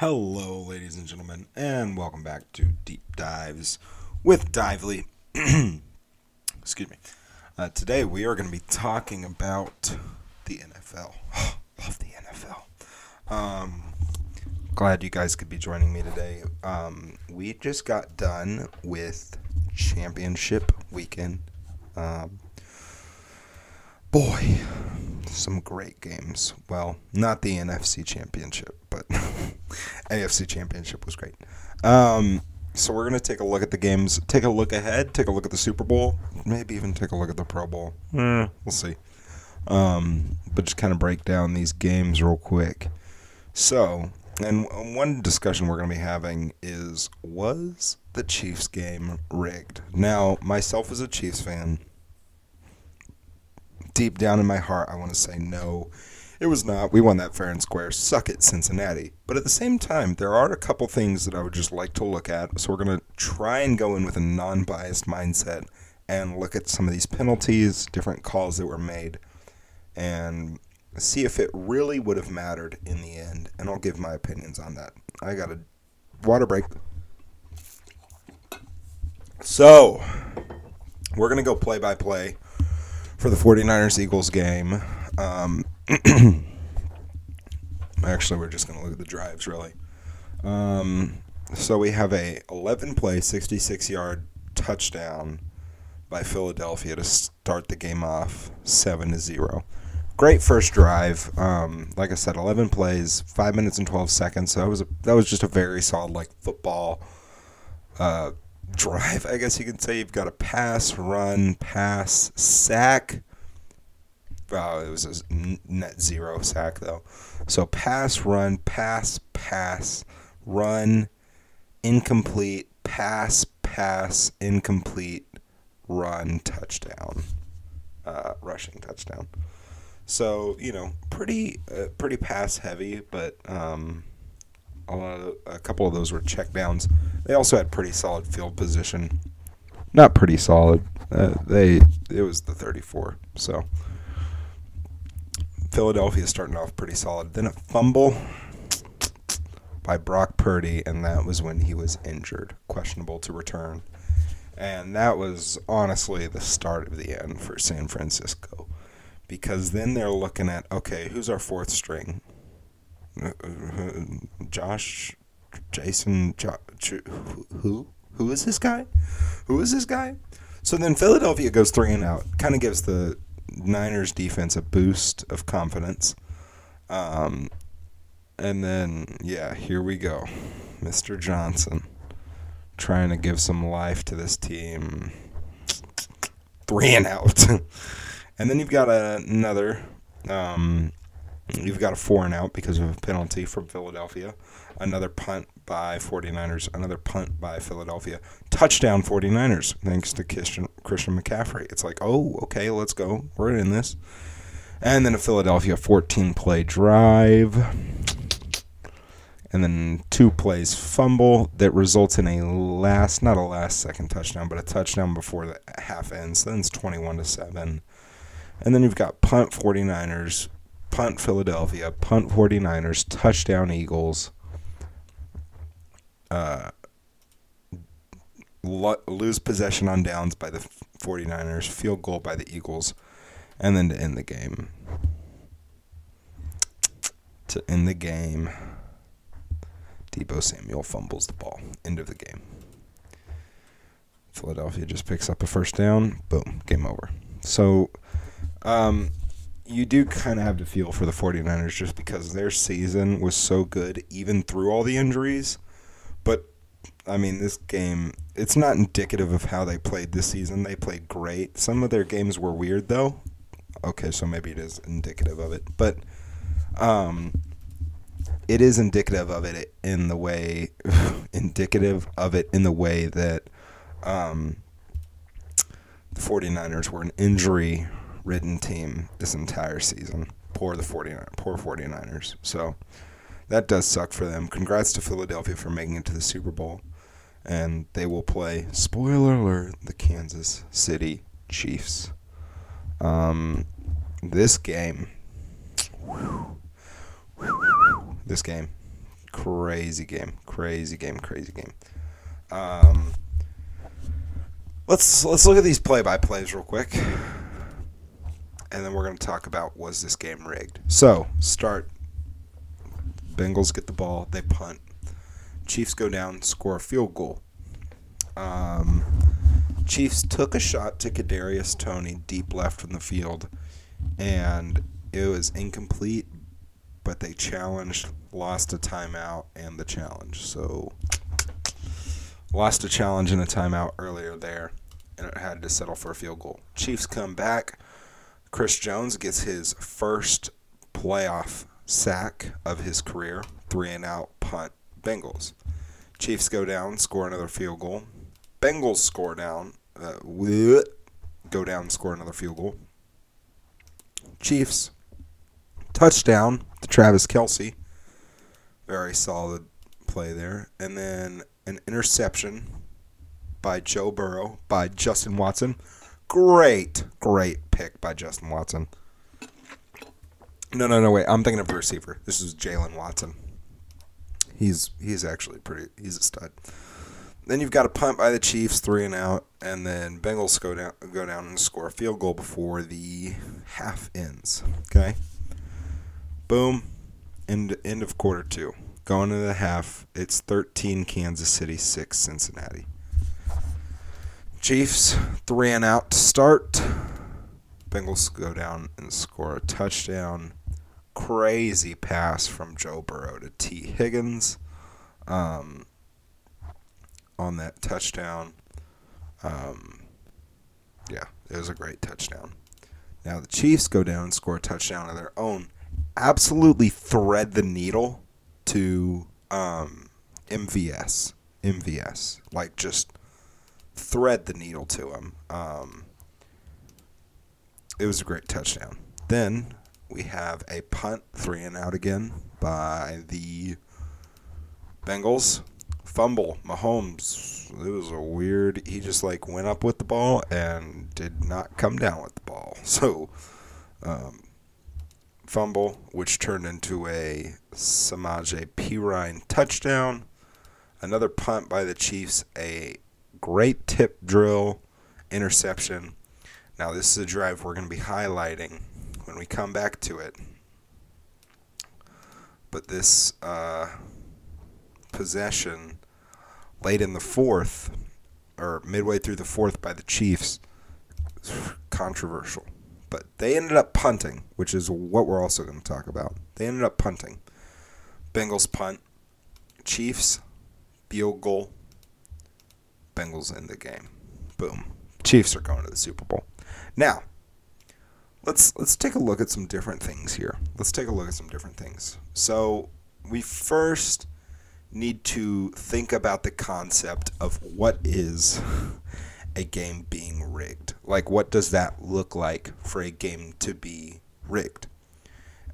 Hello, ladies and gentlemen, and welcome back to Deep Dives with Dively. Excuse me. Uh, today we are going to be talking about the NFL. Love the NFL. Um, glad you guys could be joining me today. Um, we just got done with championship weekend. Um, boy, some great games. Well, not the NFC championship, but AFC championship was great. Um, so we're gonna take a look at the games, take a look ahead, take a look at the Super Bowl, maybe even take a look at the Pro Bowl. Eh, we'll see. Um, but just kind of break down these games real quick. So, and one discussion we're going to be having is was the Chiefs game rigged? Now, myself as a Chiefs fan, deep down in my heart, I want to say no. It was not. We won that fair and square. Suck it, Cincinnati. But at the same time, there are a couple things that I would just like to look at. So we're going to try and go in with a non biased mindset and look at some of these penalties, different calls that were made, and see if it really would have mattered in the end. And I'll give my opinions on that. I got a water break. So, we're going to go play by play for the 49ers Eagles game. Um, actually, we're just going to look at the drives, really. Um, so we have a 11 play, 66 yard touchdown by Philadelphia to start the game off 7 to 0. Great first drive. Um, like I said, 11 plays, 5 minutes and 12 seconds. So that was a, that was just a very solid like football uh, drive. I guess you can say you've got a pass, run, pass, sack, uh, it was a net zero sack though. So pass, run, pass, pass, run, incomplete, pass, pass, incomplete, run, touchdown, uh, rushing touchdown. So you know, pretty uh, pretty pass heavy, but um, a lot of, a couple of those were check downs. They also had pretty solid field position. Not pretty solid. Uh, they it was the 34. So Philadelphia starting off pretty solid. Then a fumble by Brock Purdy, and that was when he was injured, questionable to return. And that was honestly the start of the end for San Francisco. Because then they're looking at, okay, who's our fourth string? Josh, Jason, jo- who? Who is this guy? Who is this guy? So then Philadelphia goes three and out. Kind of gives the Niners defense a boost of confidence. Um, and then, yeah, here we go. Mr. Johnson trying to give some life to this team. Three and out. and then you've got a, another, um, you've got a four and out because of a penalty from Philadelphia. Another punt by 49ers, another punt by Philadelphia. Touchdown 49ers, thanks to Christian, Christian McCaffrey. It's like, oh, okay, let's go. We're in this. And then a Philadelphia 14 play drive. And then two plays fumble that results in a last, not a last second touchdown, but a touchdown before the half ends. Then it's 21 to 7. And then you've got punt 49ers, punt Philadelphia, punt 49ers, touchdown Eagles uh, lo- lose possession on downs by the 49ers, field goal by the Eagles, and then to end the game. To end the game, Deebo Samuel fumbles the ball. End of the game. Philadelphia just picks up a first down. Boom, game over. So, um, you do kind of have to feel for the 49ers just because their season was so good, even through all the injuries but I mean, this game, it's not indicative of how they played this season. They played great. Some of their games were weird, though. Okay, so maybe it is indicative of it. But um, it is indicative of it in the way, indicative of it in the way that um, the 49ers were an injury ridden team this entire season. Poor the 49 poor 49ers. So that does suck for them. Congrats to Philadelphia for making it to the Super Bowl. And they will play, spoiler alert, the Kansas City Chiefs. Um, this game, this game, Crazy game, crazy game, crazy game. Um, let's let's look at these play-by-plays real quick, and then we're going to talk about was this game rigged. So start. Bengals get the ball, they punt. Chiefs go down, score a field goal. Um, Chiefs took a shot to Kadarius Toney deep left from the field, and it was incomplete. But they challenged, lost a timeout, and the challenge. So lost a challenge and a timeout earlier there, and it had to settle for a field goal. Chiefs come back. Chris Jones gets his first playoff sack of his career, three and out punt. Bengals. Chiefs go down, score another field goal. Bengals score down, uh, go down, score another field goal. Chiefs touchdown to Travis Kelce. Very solid play there. And then an interception by Joe Burrow by Justin Watson. Great, great pick by Justin Watson. No, no, no, wait. I'm thinking of the receiver. This is Jaylen Watson. He's he's actually pretty. He's a stud. Then you've got a punt by the Chiefs, three and out, and then Bengals go down go down and score a field goal before the half ends. Okay. Boom. End end of quarter two. Going into the half, it's 13 Kansas City, 6 Cincinnati. Chiefs, three and out to start. Bengals go down and score a touchdown. Crazy pass from Joe Burrow to Tee Higgins um, on that touchdown. Um, yeah, it was a great touchdown. Now the Chiefs go down and score a touchdown of their own. Absolutely thread the needle to um, MVS. MVS. Like just thread the needle to him. Um, it was a great touchdown. Then we have a punt, three and out again by the Bengals. Fumble, Mahomes. It was a weird. He just like went up with the ball and did not come down with the ball. So, um, fumble, which turned into a Samaje Perine touchdown. Another punt by the Chiefs, a great tip drill interception. Now, this is a drive we're going to be highlighting when we come back to it. But this uh, possession late in the fourth, or midway through the fourth by the Chiefs, controversial. But they ended up punting, which is what we're also going to talk about. They ended up punting. Bengals punt. Chiefs, field goal. Bengals in the game. Boom. Chiefs are going to the Super Bowl. Now, let's let's take a look at some different things here. Let's take a look at some different things. So, we first need to think about the concept of what is a game being rigged. Like, what does that look like for a game to be rigged?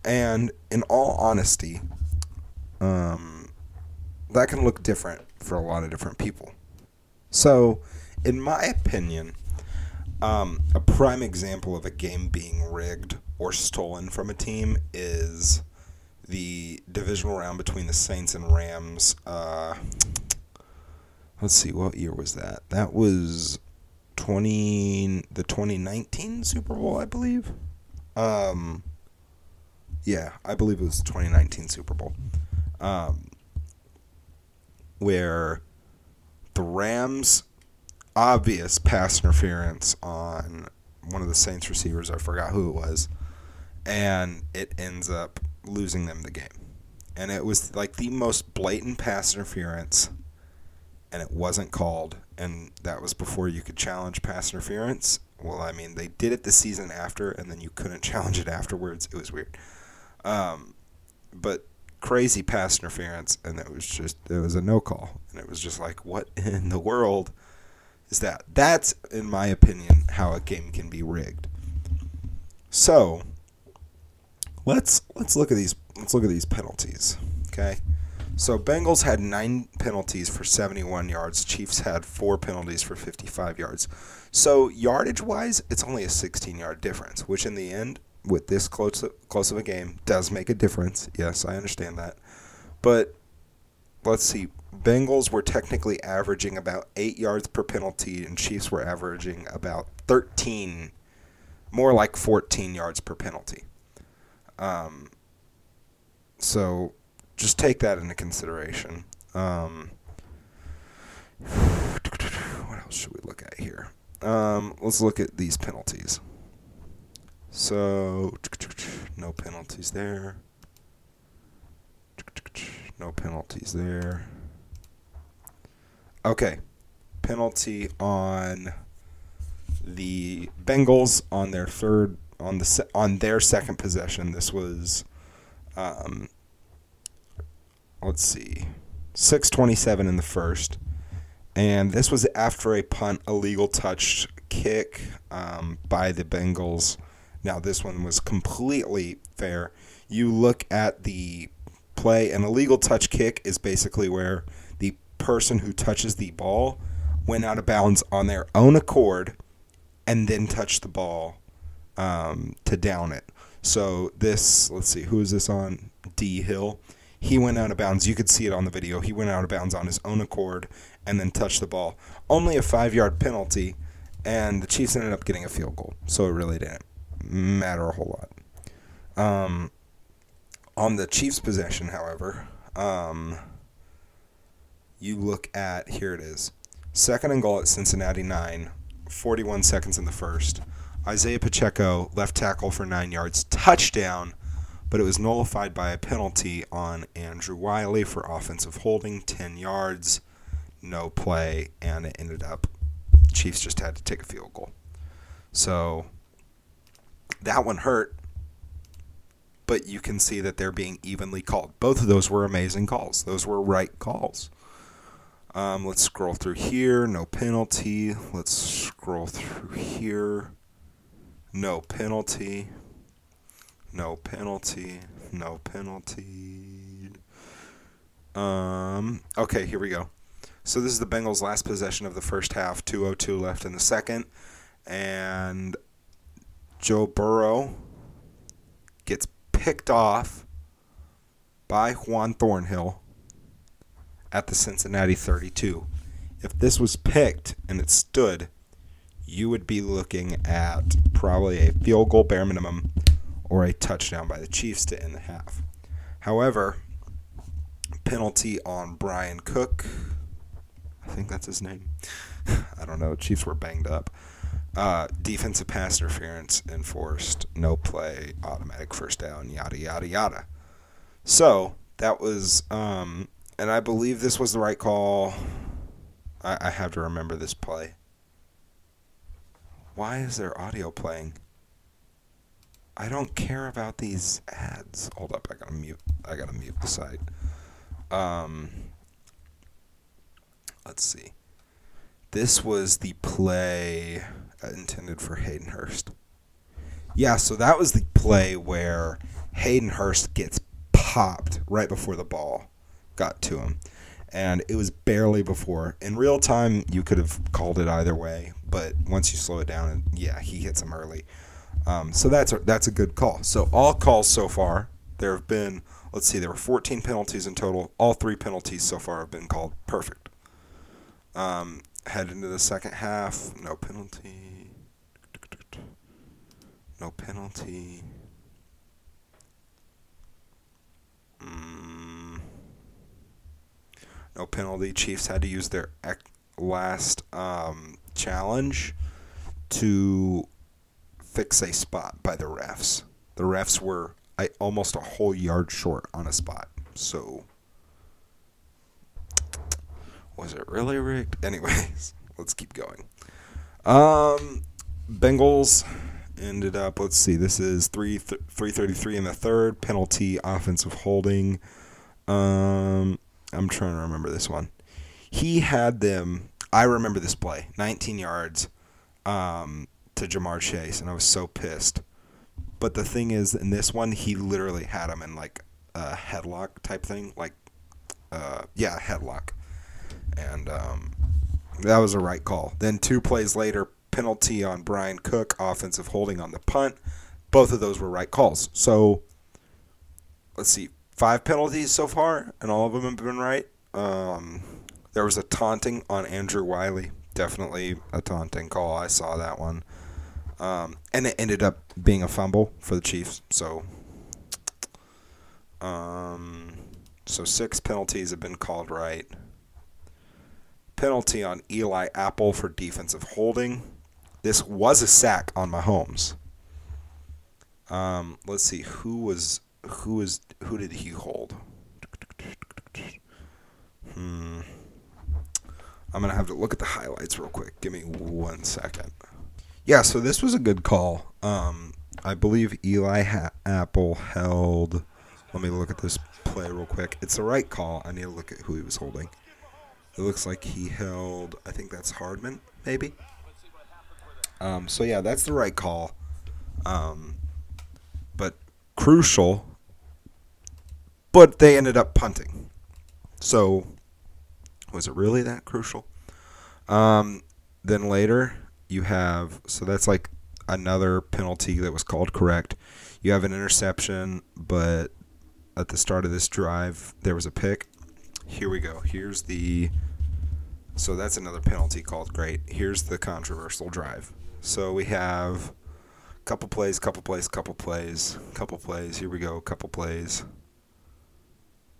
And in all honesty, um, that can look different for a lot of different people. So, in my opinion, um, a prime example of a game being rigged or stolen from a team is the divisional round between the Saints and Rams. Uh, let's see, what year was that? That was twenty the twenty nineteen Super Bowl, I believe. Um, yeah, I believe it was twenty nineteen Super Bowl. Um, where the Rams obvious pass interference on one of the Saints receivers. I forgot who it was, and it ends up losing them the game. And it was like the most blatant pass interference, and it wasn't called. And that was before you could challenge pass interference. Well, I mean, they did it the season after, and then you couldn't challenge it afterwards. It was weird. Um, but crazy pass interference, and it was just it was a no call, and it was just like, what in the world is that? That's, in my opinion, how a game can be rigged. So let's let's look at these let's look at these penalties. Okay. So Bengals had nine penalties for 71 yards. Chiefs had four penalties for 55 yards. So yardage wise, it's only a 16 yard difference, which in the end, with this close close of a game, does make a difference. Yes, I understand that. But let's see. Bengals were technically averaging about eight yards per penalty, and Chiefs were averaging about 13, more like 14 yards per penalty. Um, so just take that into consideration. Um, what else should we look at here? Um, let's look at these penalties. So, no penalties there. No penalties there. Okay. Penalty on the Bengals on their third on the on their second possession. This was um, let's see. 627 in the first. And this was after a punt, illegal touch kick um, by the Bengals. Now, this one was completely fair. You look at the play, an illegal touch kick is basically where person who touches the ball went out of bounds on their own accord and then touched the ball um, to down it. So, this, let's see, who is this on? D Hill he went out of bounds. You could see it on the video. He went out of bounds on his own accord and then touched the ball. Only a five yard penalty, and the Chiefs ended up getting a field goal. So it really didn't matter a whole lot. Um, on the Chiefs' possession, however, um, you look at here it is second and goal at Cincinnati 9, 41 seconds in the first. Isaiah Pacheco, left tackle for nine yards, touchdown but it was nullified by a penalty on Andrew Wylie for offensive holding, 10 yards, no play, and it ended up Chiefs just had to take a field goal. So that one hurt, but you can see that they're being evenly called. Both of those were amazing calls. Those were right calls. Um, let's scroll through here. No penalty. Let's scroll through here. No penalty. No penalty. No penalty. Um, okay, here we go. So this is the Bengals' last possession of the first half. 2:02 left in the second, and Joe Burrow gets picked off by Juan Thornhill at the Cincinnati 32. If this was picked and it stood, you would be looking at probably a field goal bare minimum or a touchdown by the Chiefs to end the half. However, penalty on Bryan Cook. I think that's his name. I don't know. Chiefs were banged up. Uh, defensive pass interference enforced, no play, automatic first down, yada, yada, yada. So that was, um, and I believe this was the right call. I, I have to remember this play. Why is there audio playing? I don't care about these ads. Hold up, I gotta mute. I gotta mute the site. Um, let's see. This was the play intended for Hayden Hurst. Yeah, so that was the play where Hayden Hurst gets popped right before the ball got to him. And it was barely before. In real time, you could have called it either way, but once you slow it down, and yeah, he hits him early. Um, so that's a, that's a good call. So all calls so far, there have been, let's see, there were 14 penalties in total. All three penalties so far have been called perfect. Um, head into the second half, no penalty. No penalty. Mm. No penalty. Chiefs had to use their last um, challenge to fix a spot by the refs. The refs were I, almost a whole yard short on a spot. So was it really rigged? Anyways, let's keep going. Um, Bengals ended up. Let's see. This is three th- three thirty three in the third penalty, offensive holding. Um, I'm trying to remember this one. He had them. I remember this play. 19 yards. Um, to Ja'Marr Chase, and I was so pissed. But the thing is, in this one, he literally had him in like a headlock type thing, like uh, yeah, headlock, and um, that was a right call. Then two plays later, penalty on Bryan Cook, offensive holding on the punt. Both of those were right calls. So let's see, five penalties so far, and all of them have been right. Um, there was a taunting on Andrew Wylie. Definitely a taunting call. I saw that one. Um, and it ended up being a fumble for the Chiefs. So, um, so six penalties have been called right. Penalty on Eli Apple for defensive holding. This was a sack on Mahomes. Um, let's see who was who was who did he hold? Hmm. I'm gonna have to look at the highlights real quick. Give me one second. Yeah, so this was a good call. Um, I believe Eli ha- Apple held. Let me look at this play real quick. It's the right call. I need to look at who he was holding. It looks like he held. I think that's Hardman, maybe. Um, so yeah, that's the right call. Um, but crucial. But they ended up punting. So was it really that crucial? Um, then later you have so that's like another penalty that was called correct. You have an interception, but at the start of this drive there was a pick. Here we go. Here's the so that's another penalty called great. Here's the controversial drive. So we have couple plays, couple plays, couple plays, couple plays. Here we go, couple plays.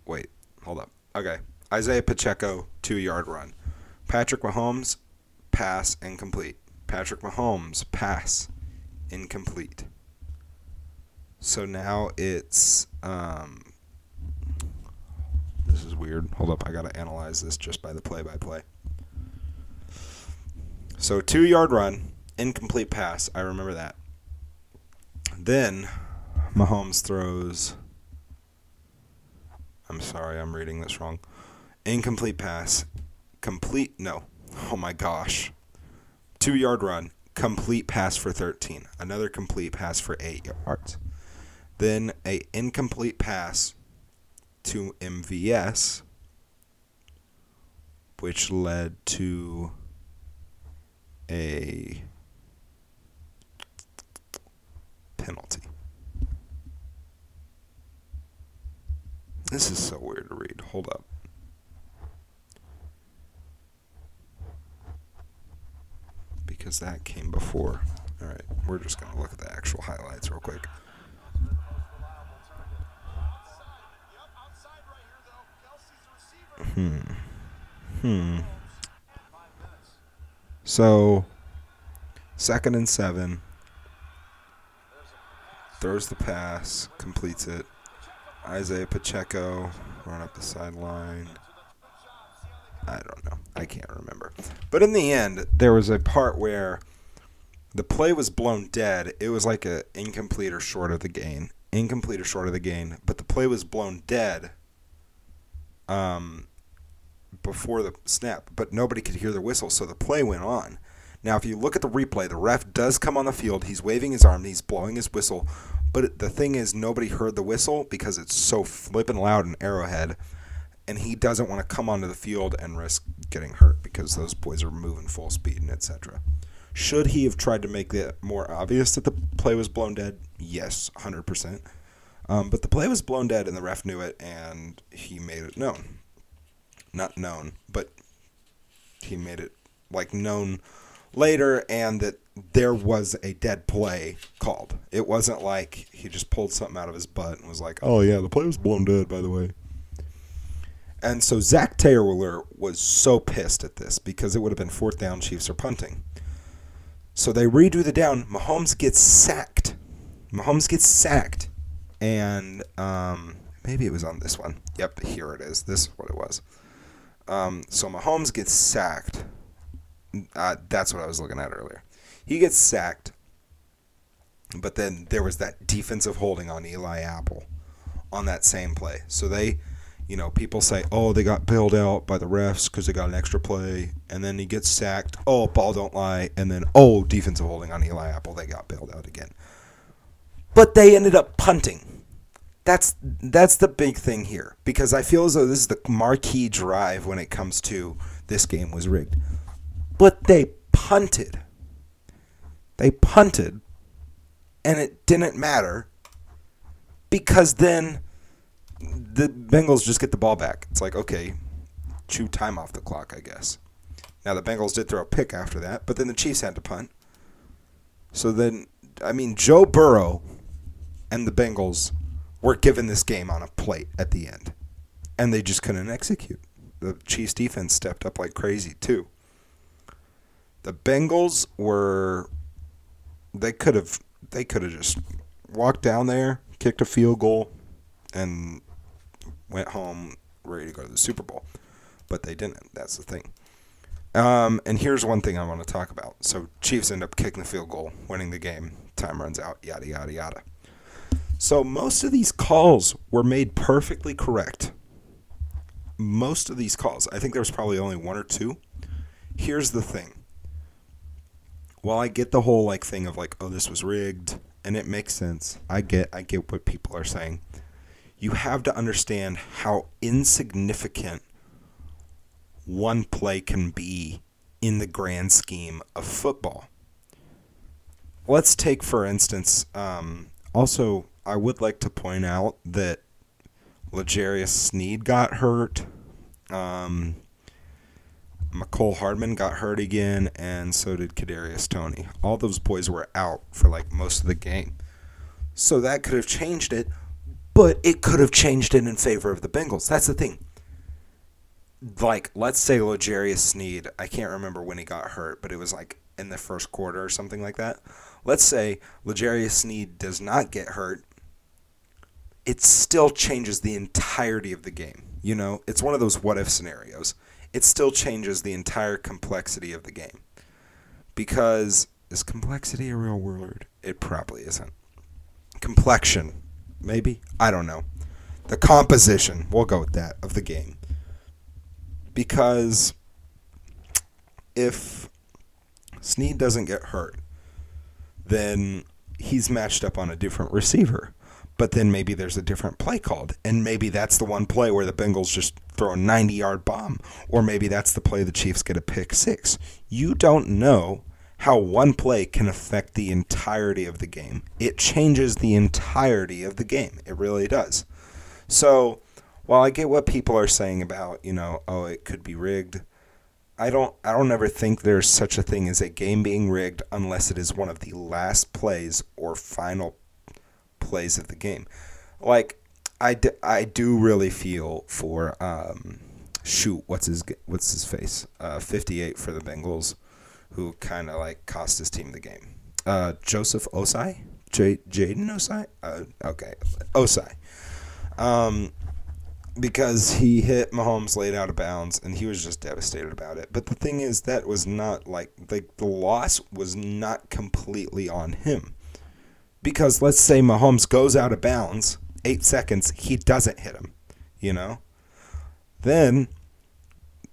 Wait, hold up. Okay. Isaiah Pacheco, two yard run. Patrick Mahomes, pass incomplete. Patrick Mahomes, pass incomplete. So now it's. Um, this is weird. Hold up. I got to analyze this just by the play by play. So two yard run, incomplete pass. I remember that. Then Mahomes throws. I'm sorry, I'm reading this wrong. Incomplete pass. Complete. No. Oh my gosh. Two yard run. Complete pass for 13. Another complete pass for 8 yards. Then a incomplete pass to MVS, which led to a penalty. This is so weird to read. Hold up. Because that came before. All right, we're just going to look at the actual highlights real quick. Hmm. Hmm. So, second and seven. Throws the pass, completes it. Isaiah Pacheco run up the sideline. I don't know. I can't remember. But in the end, there was a part where the play was blown dead. It was like a incomplete or short of the gain. Incomplete or short of the gain. But the play was blown dead um, before the snap. But nobody could hear the whistle, so the play went on. Now, if you look at the replay, the ref does come on the field. He's waving his arm. He's blowing his whistle. But the thing is, nobody heard the whistle because it's so flippin' loud in Arrowhead. And he doesn't want to come onto the field and risk getting hurt because those boys are moving full speed and etc. Should he have tried to make it more obvious that the play was blown dead? Yes, 100%. Um, but the play was blown dead and the ref knew it and he made it known. Not known, but he made it like known later and that there was a dead play called. It wasn't like he just pulled something out of his butt and was like, "Oh yeah, the play was blown dead, by the way." And so Zac Taylor was so pissed at this because it would have been fourth down, Chiefs are punting. So they redo the down. Mahomes gets sacked. Mahomes gets sacked, and um, maybe it was on this one. Yep, here it is. This is what it was. Um, so Mahomes gets sacked. Uh, that's what I was looking at earlier. He gets sacked, but then there was that defensive holding on Eli Apple on that same play. So they, you know, people say, oh, they got bailed out by the refs because they got an extra play, and then he gets sacked. Oh, ball don't lie, and then oh, defensive holding on Eli Apple, they got bailed out again. But they ended up punting. That's that's the big thing here because I feel as though this is the marquee drive when it comes to this game was rigged. But they punted. They punted, and it didn't matter because then the Bengals just get the ball back. It's like, okay, chew time off the clock, I guess. Now the Bengals did throw a pick after that, but then the Chiefs had to punt. So then, I mean, Joe Burrow and the Bengals were given this game on a plate at the end, and they just couldn't execute. The Chiefs defense stepped up like crazy too. The Bengals were they could have they could have just walked down there, kicked a field goal, and went home ready to go to the Super Bowl. But they didn't. That's the thing. Um, and here's one thing I want to talk about. So Chiefs end up kicking the field goal, winning the game. Time runs out. Yada yada yada. So most of these calls were made perfectly correct. Most of these calls, I think there was probably only one or two. Here's the thing. While I get the whole like thing of like, oh, this was rigged, and it makes sense. I get I get what people are saying. You have to understand how insignificant one play can be in the grand scheme of football. Let's take, for instance, um, also, I would like to point out that L'Jarius Sneed got hurt. Um, Mecole Hardman got hurt again, and so did Kadarius Toney. All those boys were out for like most of the game. So that could have changed it, but it could have changed it in favor of the Bengals. That's the thing. Like, let's say L'Jarius Sneed, I can't remember when he got hurt, but it was like in the first quarter or something like that. Let's say L'Jarius Sneed does not get hurt. It still changes the entirety of the game. You know, it's one of those what if scenarios it still changes the entire complexity of the game. Because is complexity a real word? It probably isn't. Complexion, maybe? I don't know. The composition, we'll go with that, of the game. Because if Sneed doesn't get hurt, then he's matched up on a different receiver but then maybe there's a different play called. And maybe that's the one play where the Bengals just throw a 90 yard bomb. Or maybe that's the play the Chiefs get a pick six. You don't know how one play can affect the entirety of the game. It changes the entirety of the game. It really does. So while I get what people are saying about, you know, oh, it could be rigged. I don't I don't ever think there's such a thing as a game being rigged unless it is one of the last plays or final plays of the game. Like I, d- I do really feel for um, shoot what's his what's his face uh, 58 for the Bengals who kind of like cost his team the game. Uh, Joseph Ossai J- Jaden Ossai uh, okay, Ossai um, because he hit Mahomes laid out of bounds and he was just devastated about it. But the thing is, that was not like like the loss was not completely on him. Because let's say Mahomes goes out of bounds, eight seconds, he doesn't hit him, you know? Then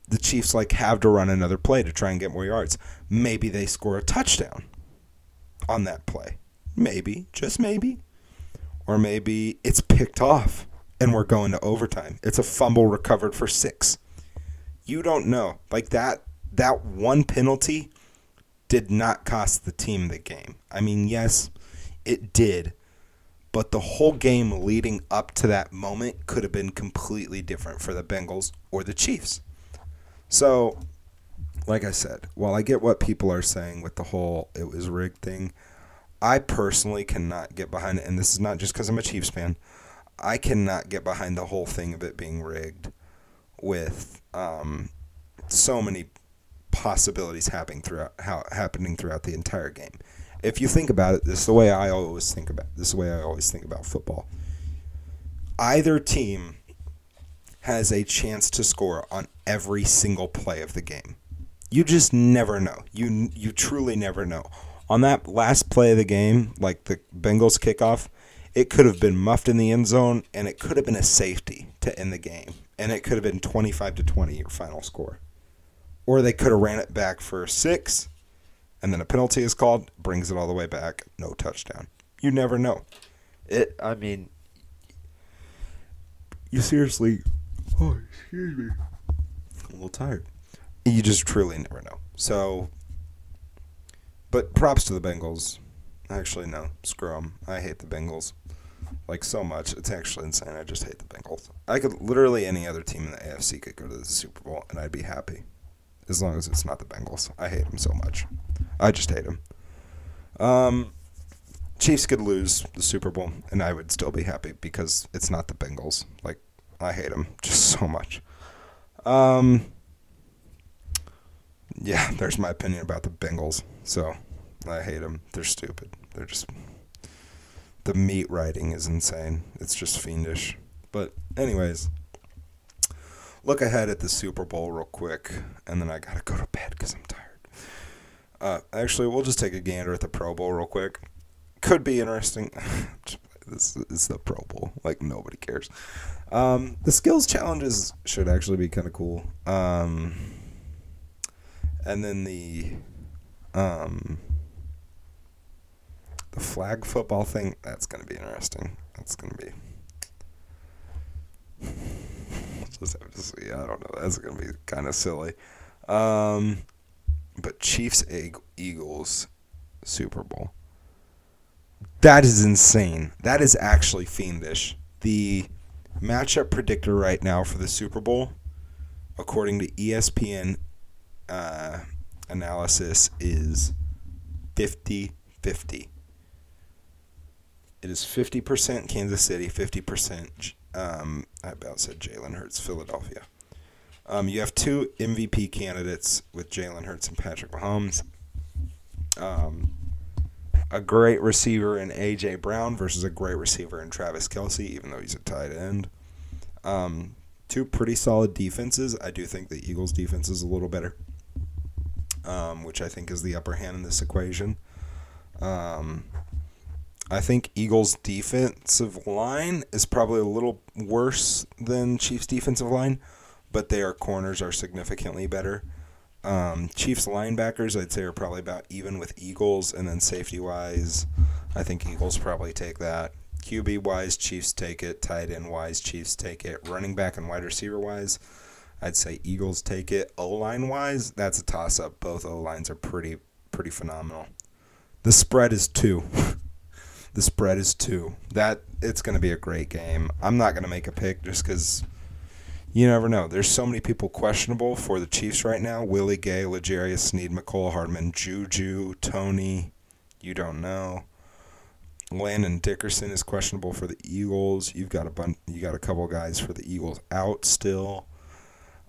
the Chiefs like have to run another play to try and get more yards. Maybe they score a touchdown on that play. Maybe, just maybe. Or maybe it's picked off and we're going to overtime. It's a fumble recovered for 6. You don't know. Like that that one penalty did not cost the team the game. I mean, yes, it did. But the whole game leading up to that moment could have been completely different for the Bengals or the Chiefs. So, like I said, while I get what people are saying with the whole it was rigged thing, I personally cannot get behind it. And this is not just because I'm a Chiefs fan. I cannot get behind the whole thing of it being rigged with um, so many possibilities happening throughout how, happening throughout the entire game if you think about it, this is the way I always think about. This is the way I always think about football. Either team has a chance to score on every single play of the game. You just never know. You you truly never know. On that last play of the game, like the Bengals kickoff, it could have been muffed in the end zone and it could have been a safety to end the game. And it could have been 25 to 20 your final score. Or they could have ran it back for 6 and then a penalty is called, brings it all the way back, no touchdown. You never know. It. I mean, you seriously. Oh, excuse me. I'm a little tired. You just truly never know. So, but props to the Bengals. Actually, no, screw them. I hate the Bengals. Like so much. It's actually insane. I just hate the Bengals. I could literally any other team in the AFC could go to the Super Bowl and I'd be happy. As long as it's not the Bengals. I hate them so much. I just hate them. Um, Chiefs could lose the Super Bowl and I would still be happy because it's not the Bengals. Like I hate them just so much. Um, yeah, there's my opinion about the Bengals. So I hate them. They're stupid. They're just the meat writing is insane. It's just fiendish. But anyways, look ahead at the Super Bowl real quick, and then I gotta go to bed because I'm tired. Uh, actually, we'll just take a gander at the Pro Bowl real quick. Could be interesting. this is the Pro Bowl. Like nobody cares. Um, the skills challenges should actually be kind of cool. Um, and then the um, the flag football thing that's to be interesting. That's to be. Just have to see. I don't know. That's to be kind of silly. Um, but Chiefs Eagles Super Bowl. That is insane. That is actually fiendish. The matchup predictor right now for the Super Bowl, according to ESPN uh, analysis, is 50 50. It is 50% Kansas City, 50%, um, I about said Jalen Hurts, Philadelphia. Um, you have two MVP candidates with Jalen Hurts and Patrick Mahomes. Um, a great receiver in A.J. Brown versus a great receiver in Travis Kelce, even though he's a tight end. Um, two pretty solid defenses. I do think the Eagles' defense is a little better, um, which I think is the upper hand in this equation. Um, I think Eagles' defensive line is probably a little worse than Chiefs' defensive line, but their corners are significantly better. Um, Chiefs linebackers, I'd say, are probably about even with Eagles, and then safety wise, I think Eagles probably take that. QB wise, Chiefs take it. Tight end wise, Chiefs take it. Running back and wide receiver wise, I'd say Eagles take it. O line wise, that's a toss up. Both O lines are pretty pretty phenomenal. The spread is two. The spread is two. That it's going to be a great game. I'm not going to make a pick just because you never know. There's so many people questionable for the Chiefs right now. Willie Gay, L'Jarius Sneed, Mecole Hardman, Juju, Toney. You don't know. Landon Dickerson is questionable for the Eagles. You've got a bun- you got a couple guys for the Eagles out still.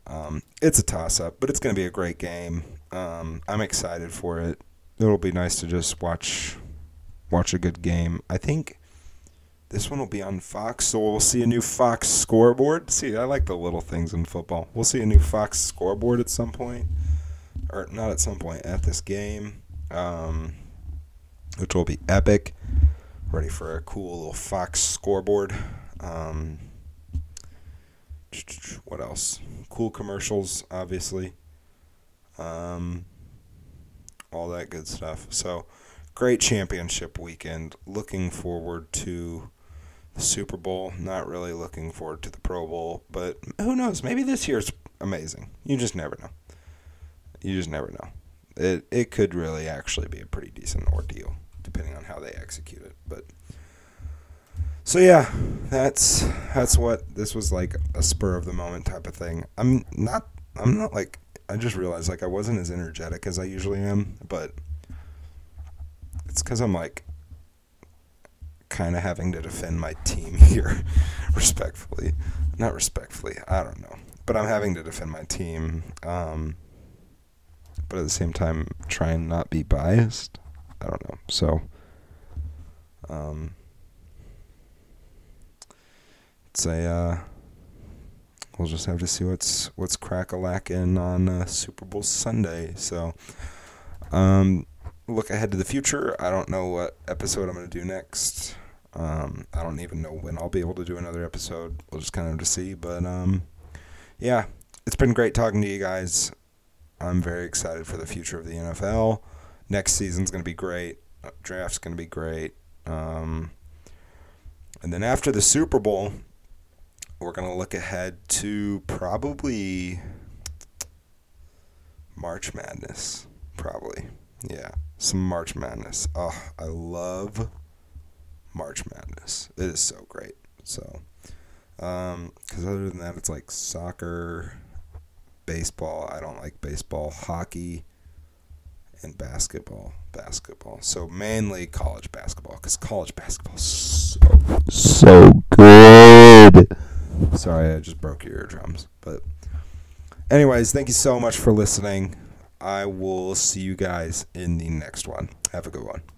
Um, it's a toss up, but it's going to be a great game. Um, I'm excited for it. It'll be nice to just watch watch a good game. I think this one will be on Fox, so we'll see a new Fox scoreboard. See, I like the little things in football. We'll see a new Fox scoreboard at some point, or not at some point at this game, um, which will be epic. Ready for a cool little Fox scoreboard. Um, what else? Cool commercials, obviously. Um, all that good stuff. So great championship weekend. Looking forward to the Super Bowl. Not really looking forward to the Pro Bowl, but who knows? Maybe this year's amazing. You just never know. You just never know. It it could really actually be a pretty decent ordeal, depending on how they execute it. But so yeah, that's that's what this was like a spur of the moment type of thing. I'm not I'm not like I just realized like I wasn't as energetic as I usually am, but it's because I'm like kind of having to defend my team here, respectfully. Not respectfully, I don't know. But I'm having to defend my team. Um, but at the same time, try and not be biased. I don't know. So, um, it's a, uh, we'll just have to see what's what's crack a lacking on uh, Super Bowl Sunday. So, um, look ahead to the future. I don't know what episode I'm going to do next. Um, I don't even know when I'll be able to do another episode. We'll just kind of to see. But um, yeah, it's been great talking to you guys. I'm very excited for the future of the NFL. Next season's going to be great. Uh, draft's going to be great. Um, and then after the Super Bowl, we're going to look ahead to probably March Madness. Probably. Yeah some March Madness. Oh, I love March Madness. It is so great. So, um, because other than that, it's like soccer, baseball. I don't like baseball, hockey, and basketball. Basketball. So mainly college basketball, because college basketball so so good. Sorry, I just broke your eardrums. But, anyways, thank you so much for listening. I will see you guys in the next one. Have a good one.